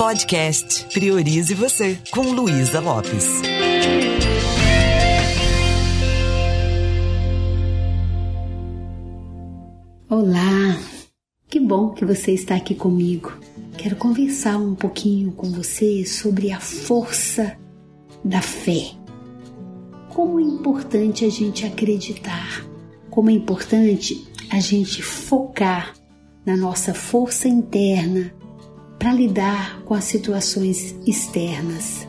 Podcast Priorize Você, com Luísa Lopes. Olá, que bom que você está aqui comigo. Quero conversar um pouquinho com você sobre a força da fé. Como é importante a gente acreditar, como é importante a gente focar na nossa força interna para lidar com as situações externas.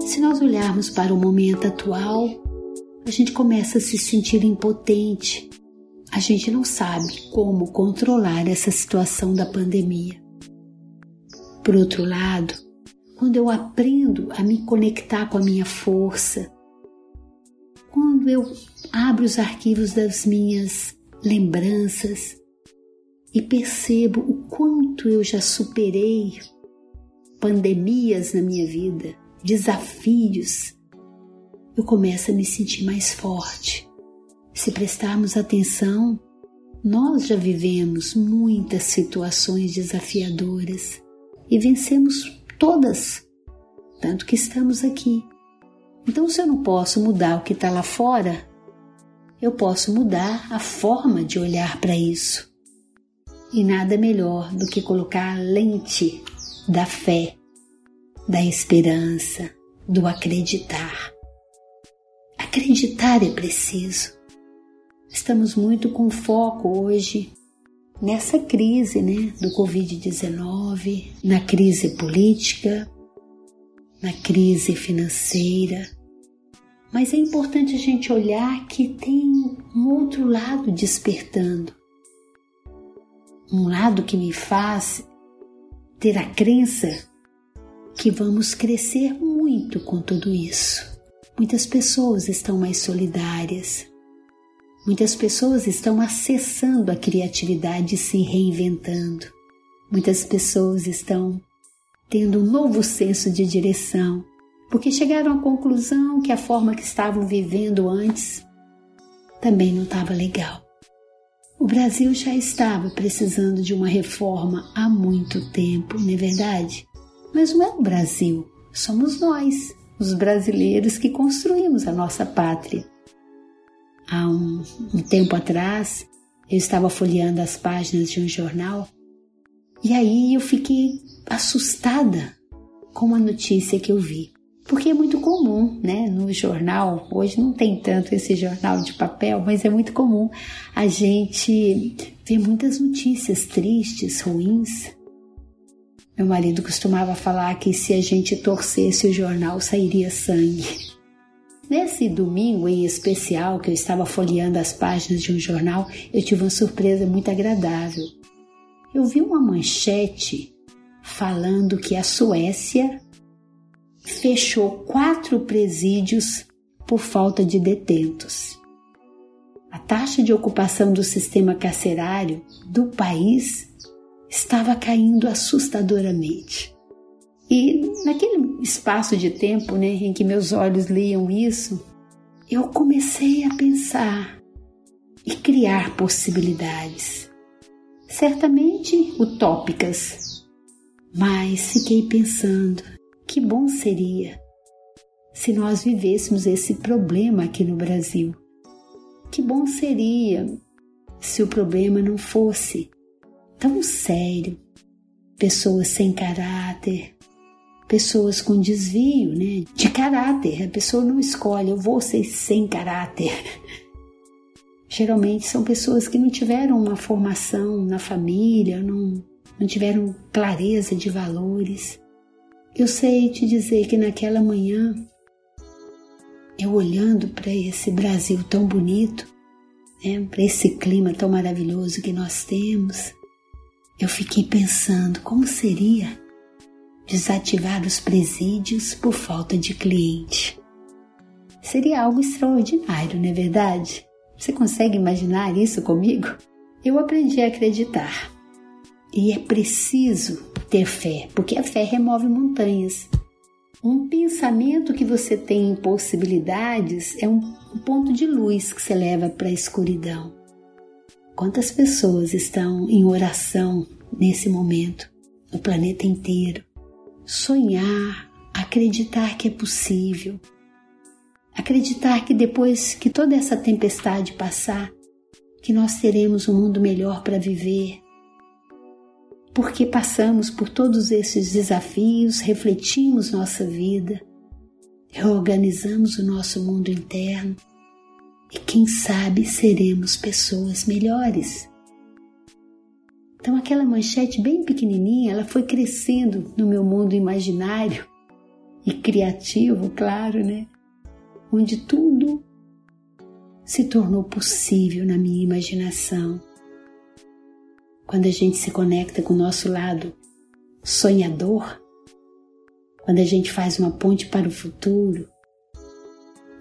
Se nós olharmos para o momento atual, a gente começa a se sentir impotente. A gente não sabe como controlar essa situação da pandemia. Por outro lado, quando eu aprendo a me conectar com a minha força, quando eu abro os arquivos das minhas lembranças e percebo o quanto eu já superei pandemias na minha vida, desafios, eu começo a me sentir mais forte. Se prestarmos atenção, nós já vivemos muitas situações desafiadoras e vencemos todas, tanto que estamos aqui. Então, se eu não posso mudar o que está lá fora, eu posso mudar a forma de olhar para isso. E nada melhor do que colocar a lente da fé, da esperança, do acreditar. Acreditar é preciso. Estamos muito com foco hoje nessa crise né, do Covid-19, na crise política, na crise financeira. Mas é importante a gente olhar que tem um outro lado despertando. Um lado que me faz ter a crença que vamos crescer muito com tudo isso. Muitas pessoas estão mais solidárias, Muitas pessoas estão acessando a criatividade e se reinventando. Muitas pessoas estão tendo um novo senso de direção, porque chegaram à conclusão que a forma que estavam vivendo antes também não estava legal. O Brasil já estava precisando de uma reforma há muito tempo, não é verdade? Mas não é o Brasil, somos nós, os brasileiros, que construímos a nossa pátria há um, um tempo atrás, eu estava folheando as páginas de um jornal e aí eu fiquei assustada com a notícia que eu vi. Porque é muito comum, né, no jornal, hoje não tem tanto esse jornal de papel, mas é muito comum a gente ver muitas notícias tristes, ruins. Meu marido costumava falar que se a gente torcesse o jornal sairia sangue. Nesse domingo em especial, que eu estava folheando as páginas de um jornal, eu tive uma surpresa muito agradável. Eu vi uma manchete falando que a Suécia fechou quatro presídios por falta de detentos. A taxa de ocupação do sistema carcerário do país estava caindo assustadoramente. E naquele espaço de tempo né, em que meus olhos liam isso, eu comecei a pensar e criar possibilidades. Certamente utópicas, mas fiquei pensando: que bom seria se nós vivêssemos esse problema aqui no Brasil. Que bom seria se o problema não fosse tão sério, pessoas sem caráter, pessoas com desvio né, de caráter. A pessoa não escolhe, eu vou ser sem caráter. Geralmente são pessoas que não tiveram uma formação na família, não, não tiveram clareza de valores. Eu sei te dizer que naquela manhã, eu olhando para esse Brasil tão bonito, né, para esse clima tão maravilhoso que nós temos, eu fiquei pensando como seria desativar os presídios por falta de cliente. Seria algo extraordinário, não é verdade? Você consegue imaginar isso comigo? Eu aprendi a acreditar. E é preciso ter fé, porque a fé remove montanhas. Um pensamento que você tem em possibilidades é um ponto de luz que você leva para a escuridão. Quantas pessoas estão em oração nesse momento, no planeta inteiro? Sonhar, acreditar que é possível, acreditar que depois que toda essa tempestade passar, que nós teremos um mundo melhor para viver. Porque passamos por todos esses desafios, refletimos nossa vida, reorganizamos o nosso mundo interno e quem sabe seremos pessoas melhores. Então aquela manchete bem pequenininha, ela foi crescendo no meu mundo imaginário e criativo, claro, né? Onde tudo se tornou possível na minha imaginação. Quando a gente se conecta com o nosso lado sonhador, quando a gente faz uma ponte para o futuro,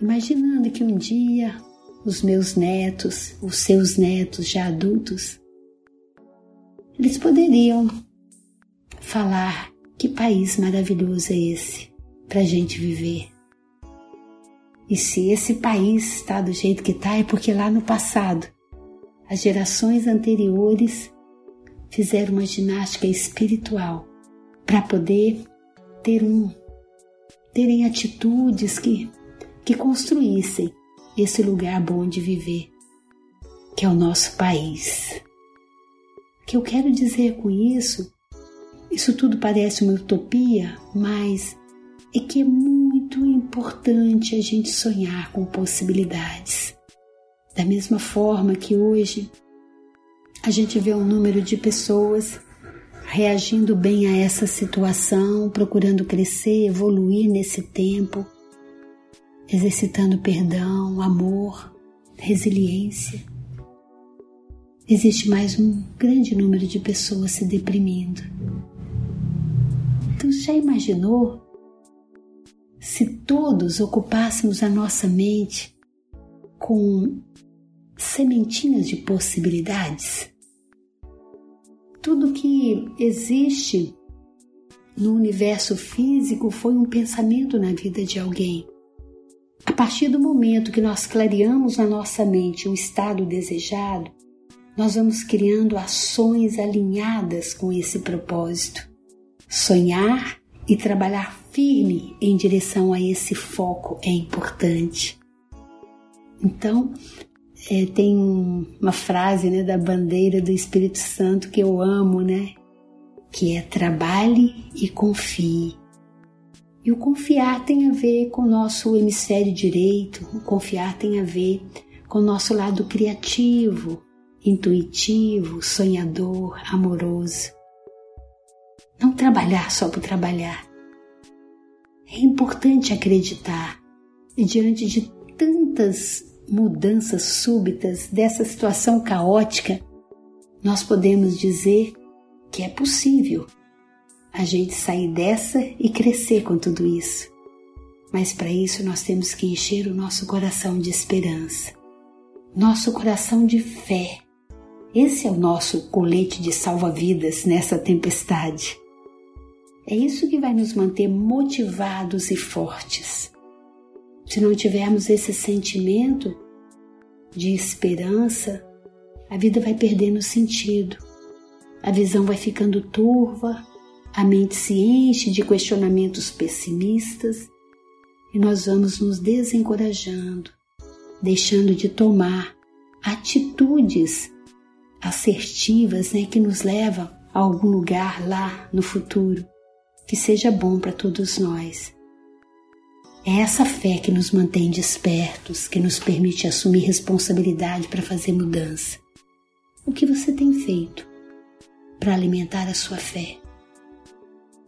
imaginando que um dia os meus netos, os seus netos já adultos, eles poderiam falar que país maravilhoso é esse para a gente viver. E se esse país está do jeito que está, é porque lá no passado, as gerações anteriores fizeram uma ginástica espiritual para poder ter um, terem atitudes que, que construíssem esse lugar bom de viver, que é o nosso país. Que eu quero dizer com isso? Isso tudo parece uma utopia, mas é que é muito importante a gente sonhar com possibilidades. Da mesma forma que hoje a gente vê um número de pessoas reagindo bem a essa situação, procurando crescer, evoluir nesse tempo, exercitando perdão, amor, resiliência. Existe mais um grande número de pessoas se deprimindo. Então, já imaginou se todos ocupássemos a nossa mente com sementinhas de possibilidades? Tudo que existe no universo físico foi um pensamento na vida de alguém. A partir do momento que nós clareamos na nossa mente o estado desejado, nós vamos criando ações alinhadas com esse propósito. Sonhar e trabalhar firme em direção a esse foco é importante. Então, é, tem uma frase né, da bandeira do Espírito Santo que eu amo, né? Que é trabalhe e confie. E o confiar tem a ver com o nosso hemisfério direito, o confiar tem a ver com o nosso lado criativo, intuitivo, sonhador, amoroso. Não trabalhar só por trabalhar. É importante acreditar e diante de tantas mudanças súbitas dessa situação caótica, nós podemos dizer que é possível a gente sair dessa e crescer com tudo isso. Mas para isso nós temos que encher o nosso coração de esperança, nosso coração de fé. Esse é o nosso colete de salva-vidas nessa tempestade. É isso que vai nos manter motivados e fortes. Se não tivermos esse sentimento de esperança, a vida vai perdendo sentido, a visão vai ficando turva, a mente se enche de questionamentos pessimistas e nós vamos nos desencorajando, deixando de tomar atitudes assertivas né, que nos levam a algum lugar lá no futuro que seja bom para todos nós. É essa fé que nos mantém despertos, que nos permite assumir responsabilidade para fazer mudança. O que você tem feito para alimentar a sua fé?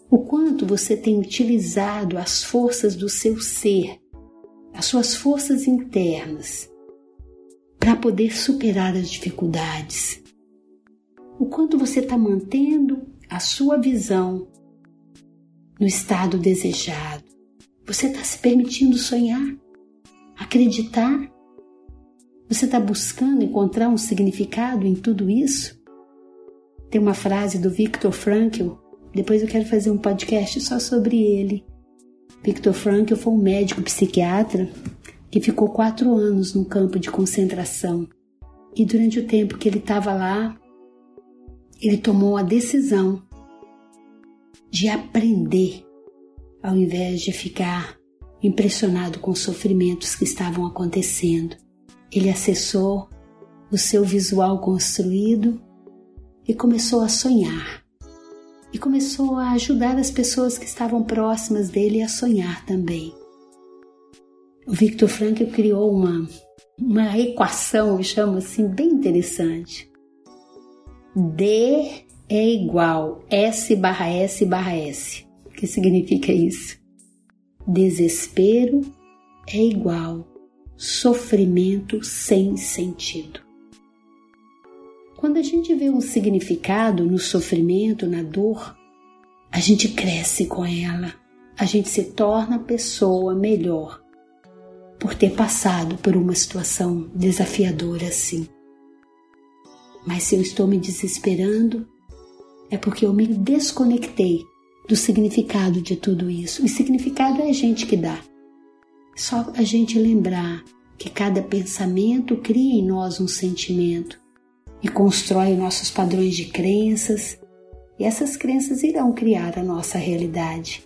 O quanto você tem utilizado as forças do seu ser, as suas forças internas, para poder superar as dificuldades? O quanto você está mantendo a sua visão no estado desejado. Você está se permitindo sonhar, acreditar? Você está buscando encontrar um significado em tudo isso? Tem uma frase do Viktor Frankl, depois eu quero fazer um podcast só sobre ele, Viktor Frankl foi um médico psiquiatra que ficou quatro anos num campo de concentração. E durante o tempo que ele estava lá, ele tomou a decisão de aprender, ao invés de ficar impressionado com os sofrimentos que estavam acontecendo. Ele acessou o seu visual construído e começou a sonhar. E começou a ajudar as pessoas que estavam próximas dele a sonhar também. O Victor Frankl criou uma, uma equação, eu chamo assim, bem interessante. D é igual S barra S barra S. O que significa isso? Desespero é igual sofrimento sem sentido. Quando a gente vê um significado no sofrimento, na dor, a gente cresce com ela, a gente se torna pessoa melhor por ter passado por uma situação desafiadora assim. Mas se eu estou me desesperando, é porque eu me desconectei do significado de tudo isso. E significado é a gente que dá. Só a gente lembrar que cada pensamento cria em nós um sentimento e constrói nossos padrões de crenças, e essas crenças irão criar a nossa realidade.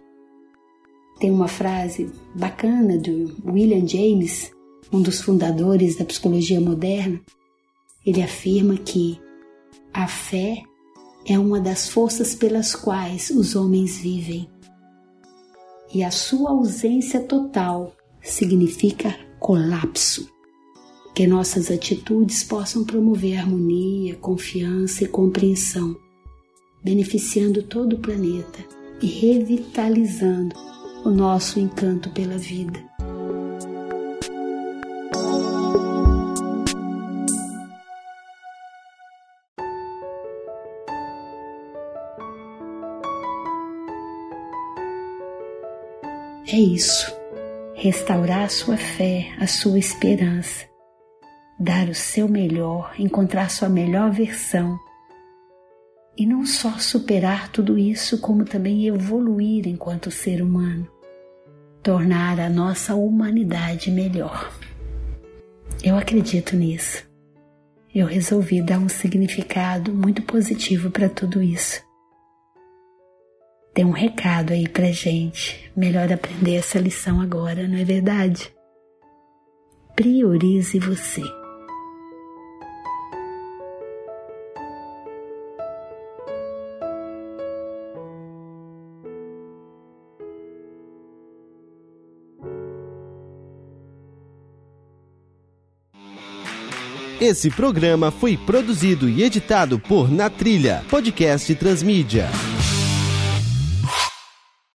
Tem uma frase bacana do William James, um dos fundadores da psicologia moderna. Ele afirma que a fé é uma das forças pelas quais os homens vivem. E a sua ausência total significa colapso. Que nossas atitudes possam promover harmonia, confiança e compreensão, beneficiando todo o planeta e revitalizando o nosso encanto pela vida. É isso. Restaurar a sua fé, a sua esperança. Dar o seu melhor, encontrar sua melhor versão. E não só superar tudo isso, como também evoluir enquanto ser humano. Tornar a nossa humanidade melhor. Eu acredito nisso. Eu resolvi dar um significado muito positivo para tudo isso tem um recado aí pra gente. Melhor aprender essa lição agora, não é verdade? Priorize você. Esse programa foi produzido e editado por Na Trilha, podcast Transmídia.